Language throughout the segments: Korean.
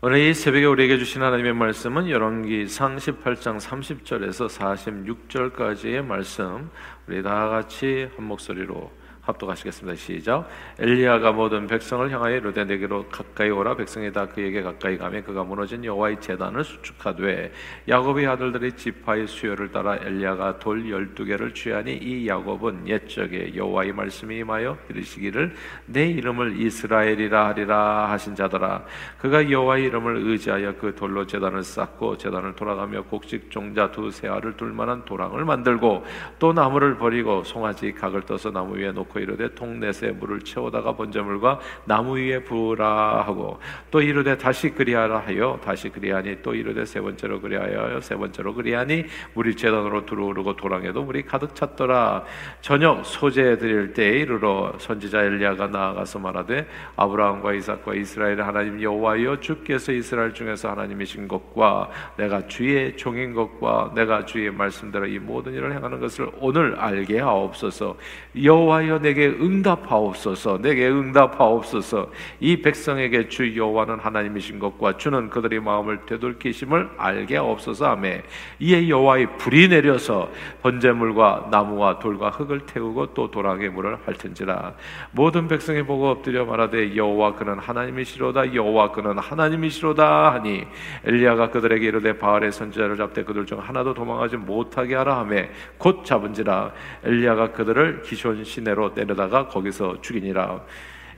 오늘 이 새벽에 우리에게 주신 하나님의 말씀은 열왕기상 18장 30절에서 46절까지의 말씀. 우리 다 같이 한 목소리로 합독하시겠습니다. 시작. 엘리야가 모든 백성을 향하여 이르되 내게로 가까이 오라 백성이 다 그에게 가까이 가며 그가 무너진 여호와의 제단을 수축하되 야곱의 아들들이 지파의 수요를 따라 엘리야가 돌 열두 개를 취하니 이 야곱은 옛적에 여호와의 말씀이 임하여 이르시기를 내 이름을 이스라엘이라 하리라 하신 자더라 그가 여호와의 이름을 의지하여 그 돌로 제단을 쌓고 제단을 돌아가며 곡식 종자 두 세 알을 둘 만한 도랑을 만들고 또 나무를 버리고 송아지 각을 떠서 나무 위에 놓고 놓고 이르되 통넷에 물을 채우다가 번제물과 나무 위에 부으라 하고 또 이르되 다시 그리하라 하여 다시 그리하니 또 이르되 세 번째로 그리하여 세 번째로 그리하니 물이 재단으로 들어오르고 도랑에도 물이 가득 찼더라. 저녁 소재 드릴 때에 이르러 선지자 엘리야가 나아가서 말하되 아브라함과 이삭과 이스라엘 하나님 여호와여 주께서 이스라엘 중에서 하나님이신 것과 내가 주의 종인 것과 내가 주의 말씀대로 이 모든 일을 행하는 것을 오늘 알게 하옵소서. 여호와여 내게 응답하옵소서 내게 응답하옵소서. 이 백성에게 주 여호와는 하나님이신 것과 주는 그들의 마음을 되돌키심을 알게 하옵소서 하매 이에 여호와의 불이 내려서 번제물과 나무와 돌과 흙을 태우고 또 도랑의 물을 핥은지라. 모든 백성이 보고 엎드려 말하되 여호와 그는 하나님이시로다 여호와 그는 하나님이시로다 하니 엘리야가 그들에게 이르되 바알의 선지자를 잡되 그들 중 하나도 도망하지 못하게 하라 하매 곧 잡은지라. 엘리야가 그들을 기존 시내로 내려다가 거기서 죽이니라.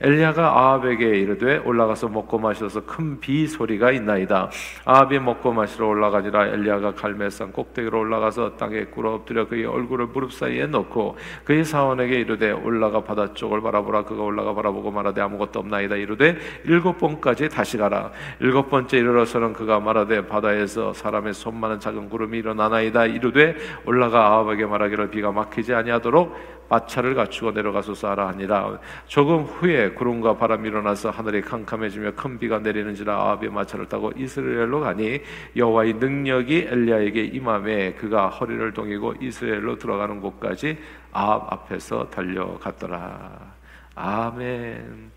엘리야가 아합에게 이르되 올라가서 먹고 마셔서 큰 비 소리가 있나이다. 아합이 먹고 마시러 올라가니라 엘리야가 갈멜산 꼭대기로 올라가서 땅에 꿇어 엎드려 그의 얼굴을 무릎 사이에 넣고 그의 사원에게 이르되 올라가 바다 쪽을 바라보라 그가 올라가 바라보고 말하되 아무것도 없나이다 이르되 일곱 번까지 다시 가라 일곱 번째 이르러서는 그가 말하되 바다에서 사람의 손만한 작은 구름이 일어나나이다 이르되 올라가 아합에게 말하기를 비가 막히지 아니하도록 마차를 갖추고 내려가소서 하라 하니라. 조금 후에 구름과 바람이 일어나서 하늘이 캄캄해지며 큰 비가 내리는지라 아합의 마차를 타고 이스라엘로 가니 여호와의 능력이 엘리야에게 임함에 그가 허리를 동이고 이스라엘로 들어가는 곳까지 아합 앞에서 달려갔더라. 아멘.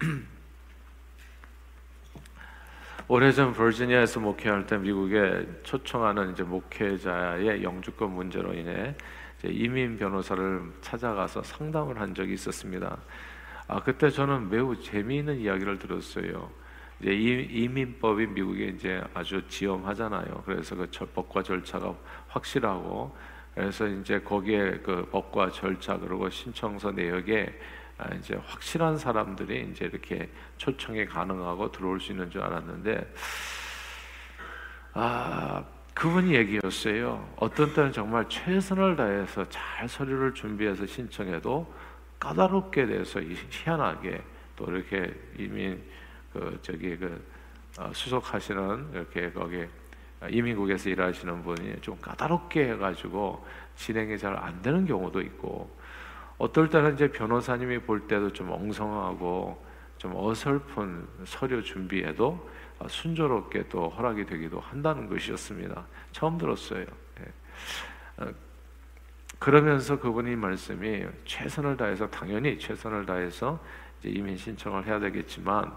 오래전 버지니아에서 목회할 때 미국에 초청하는 이제 목회자의 영주권 문제로 인해 이민 변호사를 찾아가서 상담을 한 적이 있었습니다. 아 그때 저는 매우 재미있는 이야기를 들었어요. 이제 이민법이 미국에 이제 아주 지엄하잖아요. 그래서 그 법과 절차가 확실하고 그래서 이제 거기에 그 법과 절차 그리고 신청서 내역에 아, 이제 확실한 사람들이 이제 이렇게 초청이 가능하고 들어올 수 있는 줄 알았는데 아 그분이 얘기였어요. 어떤 때는 정말 최선을 다해서 잘 서류를 준비해서 신청해도 까다롭게 돼서 희한하게 또 이렇게 이민 그 저기 그 어, 수속하시는 이렇게 거기 이민국에서 일하시는 분이 좀 까다롭게 해가지고 진행이 잘 안 되는 경우도 있고 어떨 때는 이제 변호사님이 볼 때도 좀 엉성하고 좀 어설픈 서류 준비에도 아, 순조롭게 또 허락이 되기도 한다는 것이었습니다. 처음 들었어요. 예. 어, 그러면서 그분이 말씀이 최선을 다해서 당연히 최선을 다해서 이민 신청을 해야 되겠지만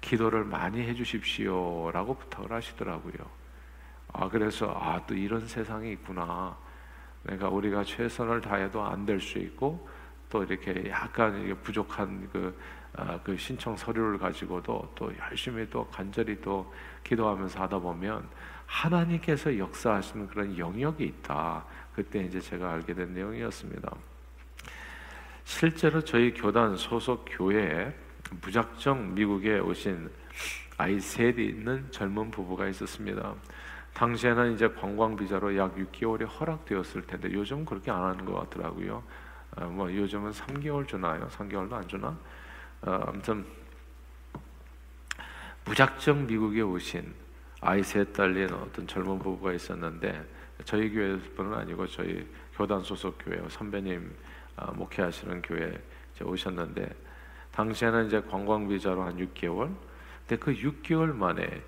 기도를 많이 해주십시오라고 부탁을 하시더라고요. 아 그래서 아 또 이런 세상이 있구나. 그러니까 우리가 최선을 다해도 안 될 수 있고 또 이렇게 약간 부족한 그 아, 그 신청 서류를 가지고도 또 열심히 또 간절히 또 기도하면서 하다 보면 하나님께서 역사하시는 그런 영역이 있다. 그때 이제 제가 알게 된 내용이었습니다. 실제로 저희 교단 소속 교회에 무작정 미국에 오신 아이 셋이 있는 젊은 부부가 있었습니다. 당시에는 이제 관광 비자로 약 6개월이 허락되었을 텐데 요즘 그렇게 안 하는 것 같더라고요. 아, 뭐 요즘은 3개월 주나요? 3개월도 안 주나? 어, 아무튼 무작정 미국에 오신 아이 셋 딸린 어떤 젊은 부부가 있었는데 저희 교회뿐은 아니고 저희 교단 소속 교회 선배님 어, 목회하시는 교회 오셨는데 당시에는 이제 관광 비자로 한 6개월. 근데 그 6개월 만에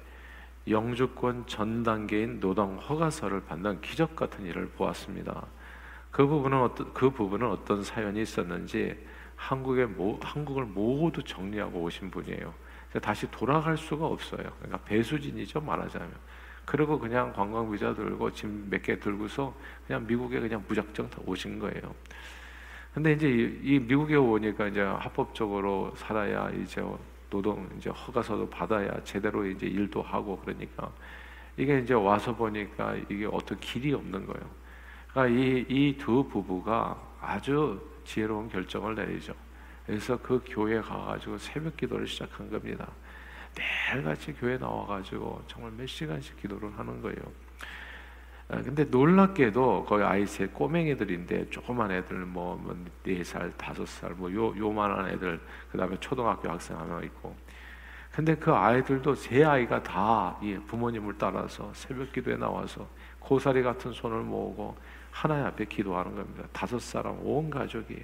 영주권 전 단계인 노동 허가서를 받는 기적 같은 일을 보았습니다. 그 부분은 어떤 그 부분은 어떤 사연이 있었는지 한국의 모, 한국을 모두 정리하고 오신 분이에요. 다시 돌아갈 수가 없어요. 그러니까 배수진이죠 말하자면. 그리고 그냥 관광 비자 들고 짐 몇 개 들고서 그냥 미국에 그냥 무작정 오신 거예요. 근데 이제 이, 미국에 오니까 이제 합법적으로 살아야 이제 노동 이제 허가서도 받아야 제대로 이제 일도 하고 그러니까 이게 이제 와서 보니까 이게 어떤 길이 없는 거예요. 그러니까 이 이 두 부부가 아주 지혜로운 결정을 내리죠. 그래서 그 교회 가가지고 새벽 기도를 시작한 겁니다. 매일같이 교회 나와가지고 정말 몇 시간씩 기도를 하는 거예요. 아, 근데 놀랍게도 거기 아이 세 꼬맹이들인데 조그만 애들 뭐네 살, 다섯 살, 뭐 요 요만한 애들, 그 다음에 초등학교 학생 하나 있고. 근데 그 아이들도 세 아이가 다 부모님을 따라서 새벽 기도에 나와서 고사리 같은 손을 모으고 하나님 앞에 기도하는 겁니다. 다섯 사람 온 가족이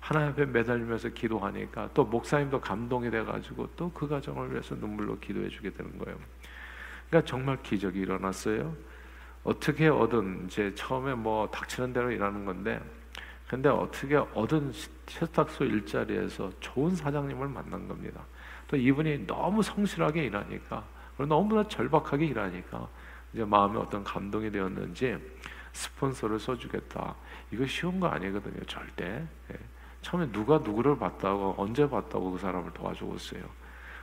하나님 앞에 매달리면서 기도하니까 또 목사님도 감동이 돼가지고 또 그 가정을 위해서 눈물로 기도해 주게 되는 거예요. 그러니까 정말 기적이 일어났어요. 어떻게 얻은 이제 처음에 뭐 닥치는 대로 일하는 건데 근데 어떻게 얻은 세탁소 일자리에서 좋은 사장님을 만난 겁니다. 또 이분이 너무 성실하게 일하니까 그리고 너무나 절박하게 일하니까 이제 마음에 어떤 감동이 되었는지 스폰서를 써주겠다. 이거 쉬운 거 아니거든요, 절대. 예. 처음에 누가 누구를 봤다고 언제 봤다고 그 사람을 도와주었어요.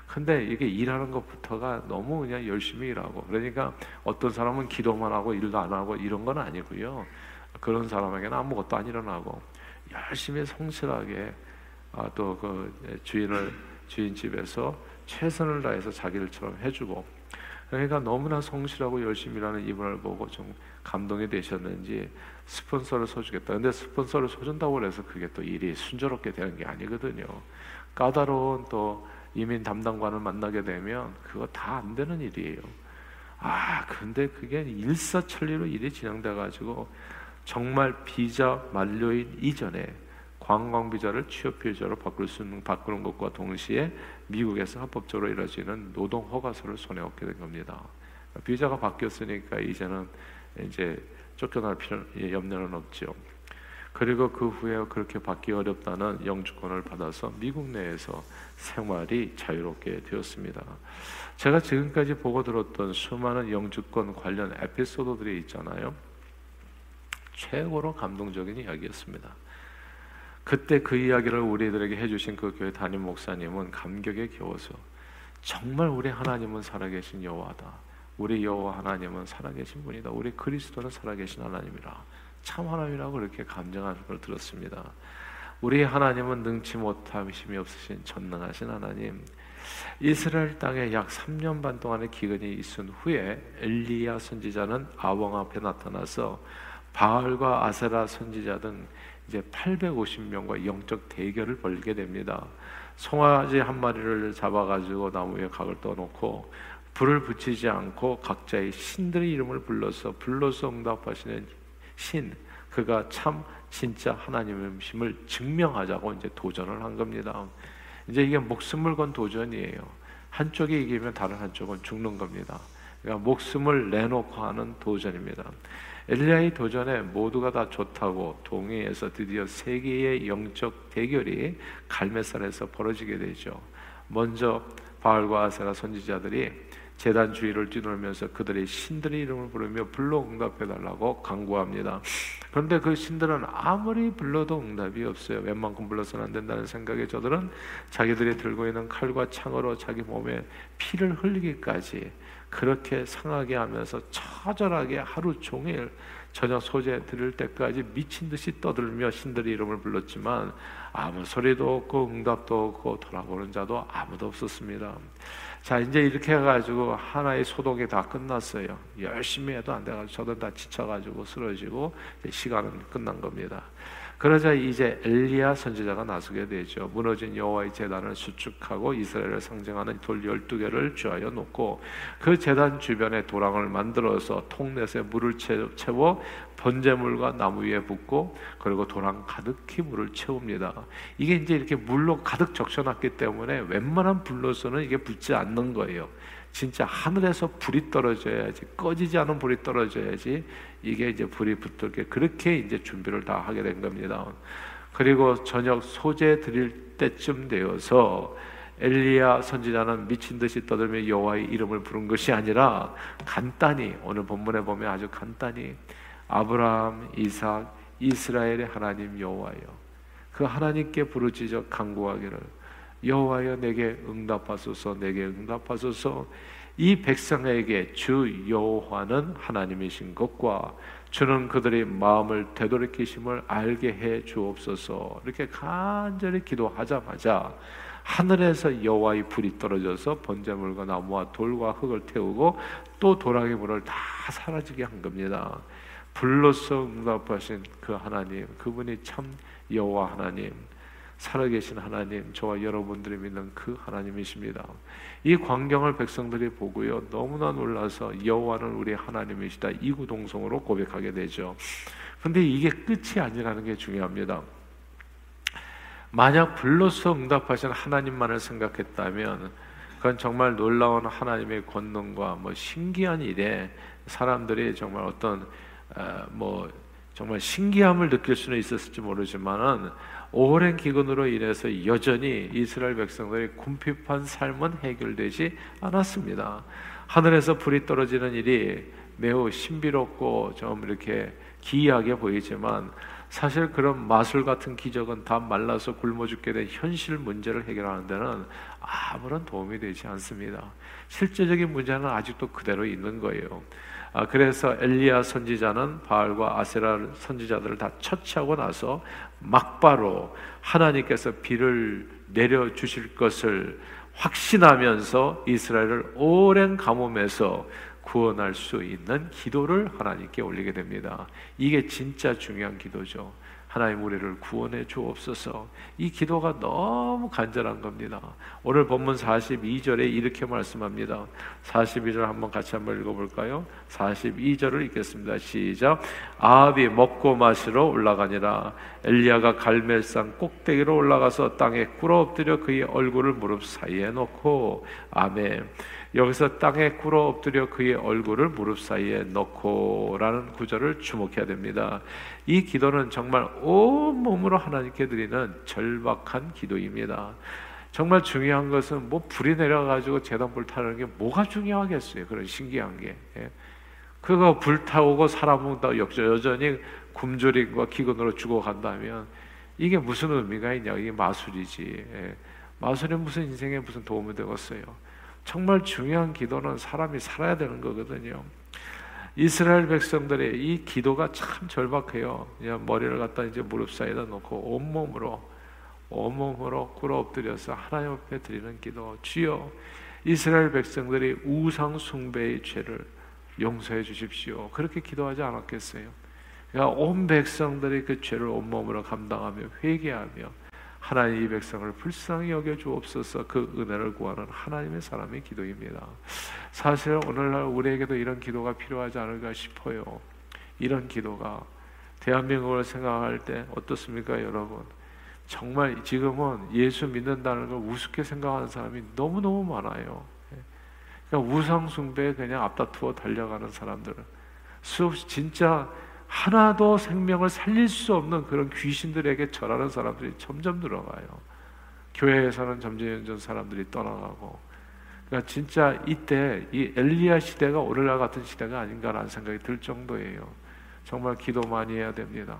근데 이게 일하는 것부터가 너무 그냥 열심히 일하고 그러니까 어떤 사람은 기도만 하고 일도 안 하고 이런 건 아니고요. 그런 사람에게는 아무것도 안 일어나고 열심히 성실하게 아, 또그 주인을 주인 집에서 최선을 다해서 자기들처럼 해주고 그러니까 너무나 성실하고 열심히 일하는 이분을 보고 좀 감동이 되셨는지 스폰서를 써주겠다. 근데 스폰서를 써준다고 해서 그게 또 일이 순조롭게 되는 게 아니거든요. 까다로운 또 이민 담당관을 만나게 되면 그거 다 안 되는 일이에요. 아, 근데 그게 일사천리로 일이 진행돼 가지고 정말 비자 만료인 이전에 관광 비자를 취업 비자로 바꿀 수 있는 바꾸는 것과 동시에 미국에서 합법적으로 이루어지는 노동 허가서를 손에 얻게 된 겁니다. 비자가 바뀌었으니까 이제는 이제 쫓겨날 필요 염려는 없죠. 그리고 그 후에 그렇게 받기 어렵다는 영주권을 받아서 미국 내에서 생활이 자유롭게 되었습니다. 제가 지금까지 보고 들었던 수많은 영주권 관련 에피소드들이 있잖아요. 최고로 감동적인 이야기였습니다. 그때 그 이야기를 우리들에게 해주신 그 교회 담임 목사님은 감격에 겨워서 정말 우리 하나님은 살아계신 여호와다. 우리 여호와 하나님은 살아계신 분이다. 우리 그리스도는 살아계신 하나님이라. 참 하나님이라고 그렇게 감정하는 걸 들었습니다. 우리 하나님은 능치 못함이 없으신 전능하신 하나님. 이스라엘 땅에 약 3년 반 동안의 기근이 있은 후에 엘리야 선지자는 아왕 앞에 나타나서 바알과 아세라 선지자 등 이제 850명과 영적 대결을 벌게 됩니다. 송아지 한 마리를 잡아가지고 나무에 각을 떠놓고 불을 붙이지 않고 각자의 신들의 이름을 불러서 불러서 응답하시는 신 그가 참 진짜 하나님임을 증명하자고 이제 도전을 한 겁니다. 이제 이게 목숨을 건 도전이에요. 한쪽이 이기면 다른 한쪽은 죽는 겁니다. 그러니까 목숨을 내놓고 하는 도전입니다. 엘리야의 도전에 모두가 다 좋다고 동의해서 드디어 세계의 영적 대결이 갈매산에서 벌어지게 되죠. 먼저 바알과 아세라 선지자들이 재단 주위를 뛰놀면서 그들의 신들의 이름을 부르며 불러 응답해 달라고 강구합니다. 그런데 그 신들은 아무리 불러도 응답이 없어요. 웬만큼 불러서는 안 된다는 생각에 저들은 자기들이 들고 있는 칼과 창으로 자기 몸에 피를 흘리기까지 그렇게 상하게 하면서 처절하게 하루 종일 저녁 소재 들을 때까지 미친 듯이 떠들며 신들의 이름을 불렀지만 아무 소리도 없고 응답도 없고 돌아보는 자도 아무도 없었습니다. 자 이제 이렇게 해가지고 하나의 소독이 다 끝났어요. 열심히 해도 안 돼가지고 저도 다 지쳐가지고 쓰러지고 시간은 끝난 겁니다. 그러자 이제 엘리야 선지자가 나서게 되죠. 무너진 여호와의 제단을 수축하고 이스라엘을 상징하는 돌 12개를 주하여 놓고 그 제단 주변에 도랑을 만들어서 통넷에 물을 채워 번제물과 나무 위에 붓고 그리고 도랑 가득히 물을 채웁니다. 이게 이제 이렇게 물로 가득 적셔놨기 때문에 웬만한 불로서는 이게 붙지 않는 거예요. 진짜 하늘에서 불이 떨어져야지 꺼지지 않은 불이 떨어져야지 이게 이제 불이 붙을 게 그렇게 이제 준비를 다 하게 된 겁니다. 그리고 저녁 소재 드릴 때쯤 되어서 엘리야 선지자는 미친 듯이 떠들며 여호와의 이름을 부른 것이 아니라 간단히 오늘 본문에 보면 아주 간단히 아브라함, 이삭, 이스라엘의 하나님 여호와여 그 하나님께 부르짖어 간구하기를 여호와여 내게 응답하소서 내게 응답하소서. 이 백성에게 주 여호와는 하나님이신 것과 주는 그들의 마음을 되돌이키심을 알게 해 주옵소서. 이렇게 간절히 기도하자마자 하늘에서 여호와의 불이 떨어져서 번제물과 나무와 돌과 흙을 태우고 또 도랑의 물을 다 사라지게 한 겁니다. 불로서 응답하신 그 하나님, 그분이 참 여호와 하나님, 살아계신 하나님, 저와 여러분들이 믿는 그 하나님이십니다. 이 광경을 백성들이 보고요, 너무나 놀라서 여호와는 우리 하나님이시다 이구동성으로 고백하게 되죠. 근데 이게 끝이 아니라는 게 중요합니다. 만약 불로서 응답하신 하나님만을 생각했다면 그건 정말 놀라운 하나님의 권능과 뭐 신기한 일에 사람들이 정말 어떤 어, 뭐 정말 신기함을 느낄 수는 있었을지 모르지만은 오랜 기근으로 인해서 여전히 이스라엘 백성들의 궁핍한 삶은 해결되지 않았습니다. 하늘에서 불이 떨어지는 일이 매우 신비롭고 좀 이렇게 기이하게 보이지만 사실 그런 마술 같은 기적은 다 말라서 굶어 죽게 된 현실 문제를 해결하는 데는 아무런 도움이 되지 않습니다. 실제적인 문제는 아직도 그대로 있는 거예요. 아, 그래서 엘리야 선지자는 바알과 아세라 선지자들을 다 처치하고 나서 막바로 하나님께서 비를 내려 주실 것을 확신하면서 이스라엘을 오랜 가뭄에서 구원할 수 있는 기도를 하나님께 올리게 됩니다. 이게 진짜 중요한 기도죠. 하나님 우리를 구원해 주옵소서. 이 기도가 너무 간절한 겁니다. 오늘 본문 42절에 이렇게 말씀합니다. 42절 한번 같이 한번 읽어볼까요? 42절을 읽겠습니다. 시작. 아합이 먹고 마시러 올라가니라. 엘리야가 갈멜산 꼭대기로 올라가서 땅에 꿇어 엎드려 그의 얼굴을 무릎 사이에 놓고 아멘. 여기서 땅에 꿇어 엎드려 그의 얼굴을 무릎 사이에 넣고라는 구절을 주목해야 됩니다. 이 기도는 정말 온 몸으로 하나님께 드리는 절박한 기도입니다. 정말 중요한 것은 뭐 불이 내려가지고 재단 불 타는 게 뭐가 중요하겠어요? 그런 신기한 게. 예. 그거 불타오고 사람은 여전히 굶주림과 기근으로 죽어간다면 이게 무슨 의미가 있냐? 이게 마술이지. 예. 마술이 무슨 인생에 무슨 도움이 되겠어요? 정말 중요한 기도는 사람이 살아야 되는 거거든요. 이스라엘 백성들의 이 기도가 참 절박해요. 그냥 머리를 갖다 이제 무릎 사이에다 놓고 온몸으로 온몸으로 꿇어 엎드려서 하나님 앞에 드리는 기도. 주여 이스라엘 백성들이 우상 숭배의 죄를 용서해 주십시오. 그렇게 기도하지 않았겠어요? 그러니까 온 백성들이 그 죄를 온몸으로 감당하며 회개하며 하나님 이 백성을 불쌍히 여겨 주옵소서 그 은혜를 구하는 하나님의 사람의 기도입니다. 사실 오늘날 우리에게도 이런 기도가 필요하지 않을까 싶어요. 이런 기도가 대한민국을 생각할 때 어떻습니까, 여러분? 정말 지금은 예수 믿는다는 걸 우습게 생각하는 사람이 너무너무 많아요. 그러니까 우상숭배에 그냥 앞다투어 달려가는 사람들은 수없이 진짜 하나도 생명을 살릴 수 없는 그런 귀신들에게 절하는 사람들이 점점 늘어가요. 교회에서는 점점 사람들이 떠나가고. 그러니까 진짜 이때 이 엘리야 시대가 오늘날 같은 시대가 아닌가라는 생각이 들 정도예요. 정말 기도 많이 해야 됩니다.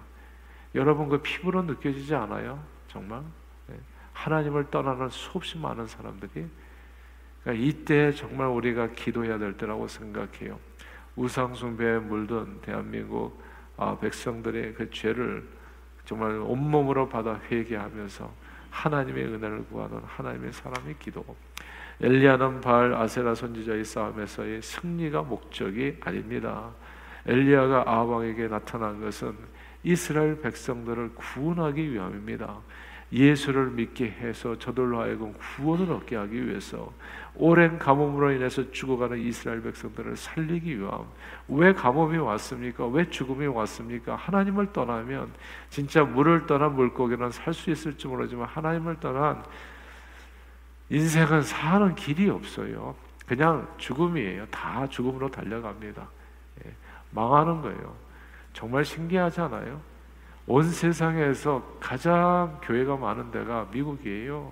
여러분 그 피부로 느껴지지 않아요? 정말 네. 하나님을 떠나는 수없이 많은 사람들이 그러니까 이때 정말 우리가 기도해야 될 때라고 생각해요. 우상숭배에 물든 대한민국 아, 백성들의 그 죄를 정말 온몸으로 받아 회개하면서 하나님의 은혜를 구하는 하나님의 사람의 기도. 엘리야는 바알 아세라 선지자의 싸움에서의 승리가 목적이 아닙니다. 엘리야가 아왕에게 나타난 것은 이스라엘 백성들을 구원하기 위함입니다. 예수를 믿게 해서 저들로 하여금 구원을 얻게 하기 위해서 오랜 가뭄으로 인해서 죽어가는 이스라엘 백성들을 살리기 위함. 왜 가뭄이 왔습니까? 왜 죽음이 왔습니까? 하나님을 떠나면 진짜 물을 떠난 물고기는 살 수 있을지 모르지만 하나님을 떠난 인생은 사는 길이 없어요. 그냥 죽음이에요. 다 죽음으로 달려갑니다. 예, 망하는 거예요. 정말 신기하지 않아요? 온 세상에서 가장 교회가 많은 데가 미국이에요.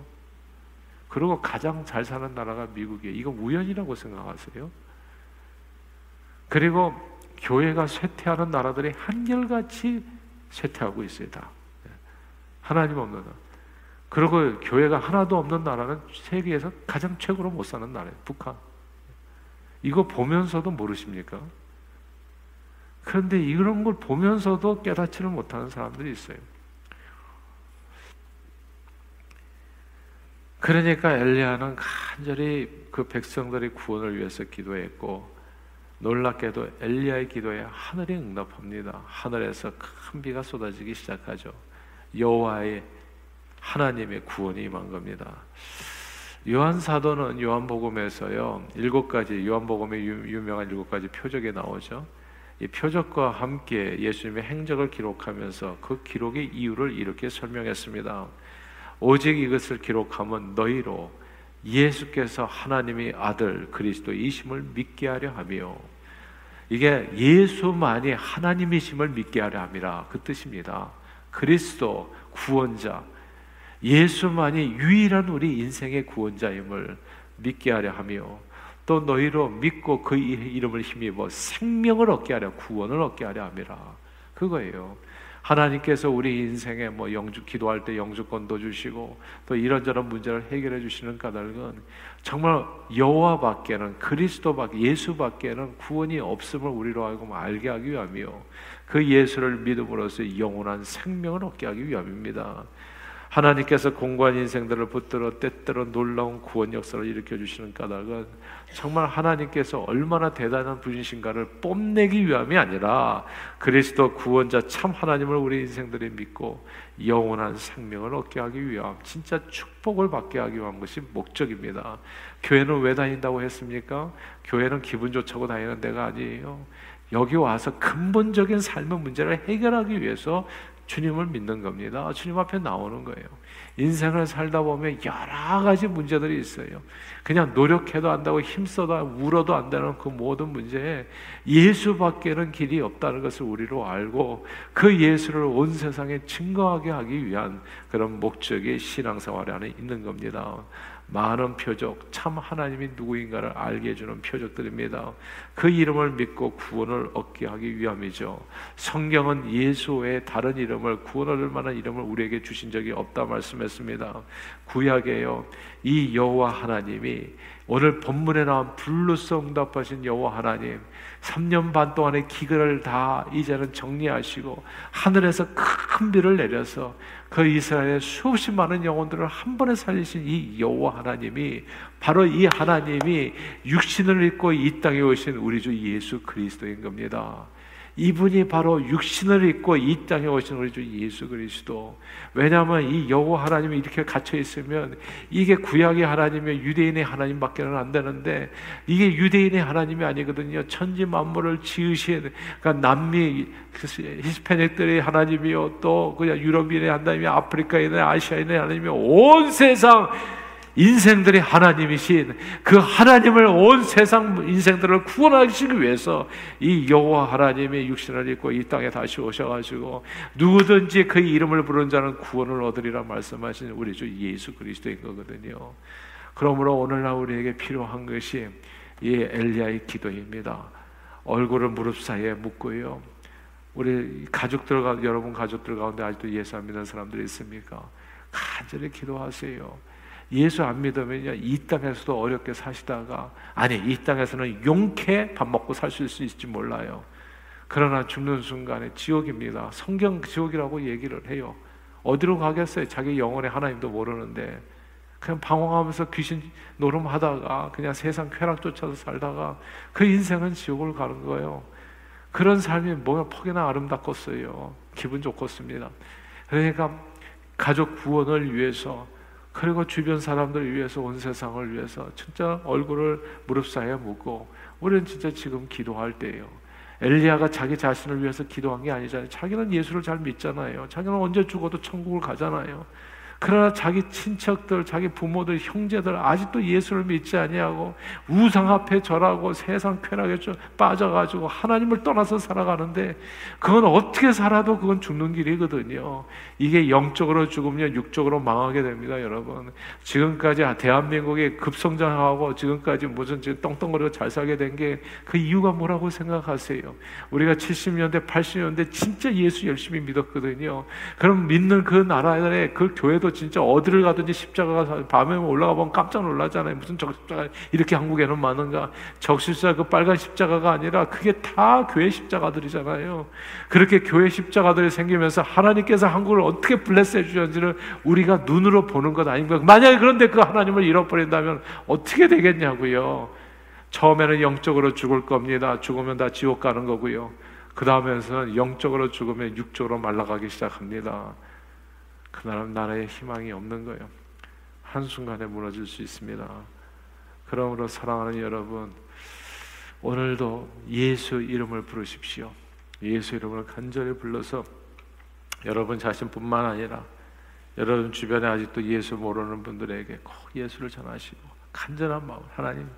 그리고 가장 잘 사는 나라가 미국이에요. 이거 우연이라고 생각하세요? 그리고 교회가 쇠퇴하는 나라들이 한결같이 쇠퇴하고 있어요. 다 하나님 없는 나라. 그리고 교회가 하나도 없는 나라는 세계에서 가장 최고로 못 사는 나라예요. 북한. 이거 보면서도 모르십니까? 그런데 이런 걸 보면서도 깨닫지를 못하는 사람들이 있어요. 그러니까 엘리야는 간절히 그 백성들의 구원을 위해서 기도했고 놀랍게도 엘리야의 기도에 하늘이 응답합니다. 하늘에서 큰 비가 쏟아지기 시작하죠. 여호와의 하나님의 구원이 임한 겁니다. 요한 사도는 요한복음에서요 일곱 가지 요한복음의 유명한 일곱 가지 표적이 나오죠. 이 표적과 함께 예수님의 행적을 기록하면서 그 기록의 이유를 이렇게 설명했습니다. 오직 이것을 기록하면 너희로 예수께서 하나님의 아들 그리스도이심을 믿게 하려 하며 이게 예수만이 하나님이심을 믿게 하려 함이라 그 뜻입니다. 그리스도 구원자 예수만이 유일한 우리 인생의 구원자임을 믿게 하려 하며 또 너희로 믿고 그 이름을 힘입어 생명을 얻게 하려 구원을 얻게 하려 함이라 그거예요. 하나님께서 우리 인생에 뭐 영주 기도할 때 영주권도 주시고 또 이런저런 문제를 해결해 주시는 까닭은 정말 여호와밖에는 그리스도밖에 예수밖에는 구원이 없음을 우리로 하여금 알게 하기 위함이요 그 예수를 믿음으로써 영원한 생명을 얻게 하기 위함입니다. 하나님께서 공고한 인생들을 붙들어 때때로 놀라운 구원 역사를 일으켜 주시는 까닭은 정말 하나님께서 얼마나 대단한 분이신가를 뽐내기 위함이 아니라 그리스도 구원자 참 하나님을 우리 인생들이 믿고 영원한 생명을 얻게 하기 위함, 진짜 축복을 받게 하기 위한 것이 목적입니다. 교회는 왜 다닌다고 했습니까? 교회는 기분 좋자고 다니는 데가 아니에요. 여기 와서 근본적인 삶의 문제를 해결하기 위해서 주님을 믿는 겁니다. 주님 앞에 나오는 거예요. 인생을 살다 보면 여러 가지 문제들이 있어요. 그냥 노력해도 안다고 힘써도 울어도 안 되는 그 모든 문제에 예수밖에는 길이 없다는 것을 우리로 알고 그 예수를 온 세상에 증거하게 하기 위한 그런 목적의 신앙생활 안에 있는 겁니다. 많은 표적, 참 하나님이 누구인가를 알게 해주는 표적들입니다. 그 이름을 믿고 구원을 얻게 하기 위함이죠. 성경은 예수 외 다른 이름을 구원 얻을 만한 이름을 우리에게 주신 적이 없다 말씀했습니다. 구약에요. 이 여호와 하나님이 오늘 본문에 나온 불로서 응답하신 여호와 하나님 3년 반 동안의 기근을 다 이제는 정리하시고 하늘에서 큰 비를 내려서 그 이스라엘의 수없이 많은 영혼들을 한 번에 살리신 이 여호와 하나님이 바로 이 하나님이 육신을 입고 이 땅에 오신 우리 주 예수 그리스도인 겁니다. 이분이 바로 육신을 입고 이 땅에 오신 우리 주 예수 그리스도. 왜냐하면 이 여호와 하나님이 이렇게 갇혀 있으면 이게 구약의 하나님의 유대인의 하나님밖에는 안 되는데 이게 유대인의 하나님이 아니거든요. 천지 만물을 지으신 그러니까 남미 히스패닉들의 하나님이요 또 그냥 유럽인의 하나님이 아프리카인의 아시아인의 하나님이 온 세상 인생들이 하나님이신 그 하나님을 온 세상 인생들을 구원하시기 위해서 이 여호와 하나님의 육신을 입고 이 땅에 다시 오셔가지고 누구든지 그 이름을 부른 자는 구원을 얻으리라 말씀하신 우리 주 예수 그리스도인 거거든요. 그러므로 오늘날 우리에게 필요한 것이 이 엘리야의 기도입니다. 얼굴을 무릎 사이에 묻고요. 우리 가족들 여러분 가족들 가운데 아직도 예수 안 믿는 사람들이 있습니까? 간절히 기도하세요. 예수 안 믿으면요 이 땅에서도 어렵게 사시다가 아니 이 땅에서는 용케 밥 먹고 살수 있을지 몰라요. 그러나 죽는 순간에 지옥입니다. 성경 지옥이라고 얘기를 해요. 어디로 가겠어요? 자기 영혼의 하나님도 모르는데 그냥 방황하면서 귀신 노름하다가 그냥 세상 쾌락 쫓아서 살다가 그 인생은 지옥을 가는 거예요. 그런 삶이 뭐가 폭이나 아름답겠어요. 기분 좋겠습니다. 그러니까 가족 구원을 위해서 그리고 주변 사람들을 위해서 온 세상을 위해서 진짜 얼굴을 무릎 사이에 묻고 우리는 진짜 지금 기도할 때예요. 엘리야가 자기 자신을 위해서 기도한 게 아니잖아요. 자기는 예수를 잘 믿잖아요. 자기는 언제 죽어도 천국을 가잖아요. 그러나 자기 친척들, 자기 부모들, 형제들 아직도 예수를 믿지 아니하고 우상 앞에 절하고 세상 쾌락에 빠져가지고 하나님을 떠나서 살아가는데 그건 어떻게 살아도 그건 죽는 길이거든요. 이게 영적으로 죽으면 육적으로 망하게 됩니다, 여러분. 지금까지 대한민국이 급성장하고 지금까지 무슨 지금 떵떵거리고 잘 살게 된 게 그 이유가 뭐라고 생각하세요? 우리가 70년대, 80년대 진짜 예수 열심히 믿었거든요. 그럼 믿는 그 나라에 그 교회도 진짜 어디를 가든지 십자가가 밤에 올라가 보면 깜짝 놀라잖아요. 무슨 적십자가 이렇게 한국에는 많은가? 적십자가 그 빨간 십자가가 아니라 그게 다 교회 십자가들이잖아요. 그렇게 교회 십자가들이 생기면서 하나님께서 한국을 어떻게 블레스해 주셨는지를 우리가 눈으로 보는 것 아닌가? 만약에 그런데 그 하나님을 잃어버린다면 어떻게 되겠냐고요. 처음에는 영적으로 죽을 겁니다. 죽으면 다 지옥 가는 거고요. 그 다음에는 영적으로 죽으면 육적으로 말라가기 시작합니다. 그날은 나라에 희망이 없는 거예요. 한순간에 무너질 수 있습니다. 그러므로 사랑하는 여러분, 오늘도 예수 이름을 부르십시오. 예수 이름을 간절히 불러서 여러분 자신뿐만 아니라 여러분 주변에 아직도 예수 모르는 분들에게 꼭 예수를 전하시고 간절한 마음 하나님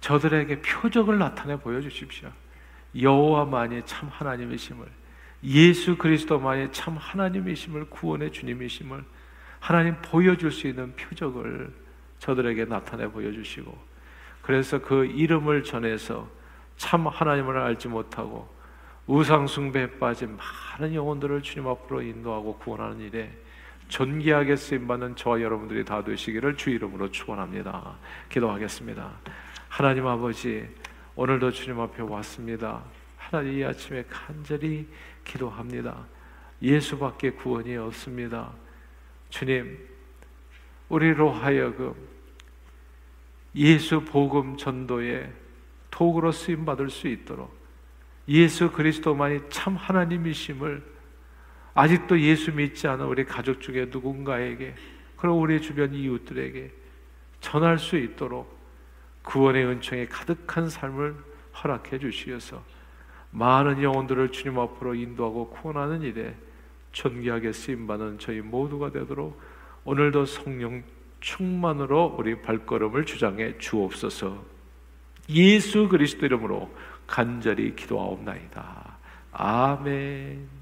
저들에게 표적을 나타내 보여주십시오. 여호와만이 참 하나님이심을 예수 그리스도만이 참 하나님이심을 구원의 주님이심을 하나님 보여줄 수 있는 표적을 저들에게 나타내 보여주시고 그래서 그 이름을 전해서 참 하나님을 알지 못하고 우상숭배에 빠진 많은 영혼들을 주님 앞으로 인도하고 구원하는 일에 존귀하게 쓰임받는 저와 여러분들이 다 되시기를 주 이름으로 축원합니다. 기도하겠습니다. 하나님 아버지 오늘도 주님 앞에 왔습니다. 하나님 이 아침에 간절히 기도합니다. 예수밖에 구원이 없습니다. 주님, 우리로 하여금 예수 복음 전도에 도구로 쓰임 받을 수 있도록 예수 그리스도만이 참 하나님이심을 아직도 예수 믿지 않은 우리 가족 중에 누군가에게 그리고 우리 주변 이웃들에게 전할 수 있도록 구원의 은총에 가득한 삶을 허락해 주시어서 많은 영혼들을 주님 앞으로 인도하고 구원하는 일에 존귀하게 쓰임받는 저희 모두가 되도록 오늘도 성령 충만으로 우리 발걸음을 주장해 주옵소서 예수 그리스도 이름으로 간절히 기도하옵나이다. 아멘.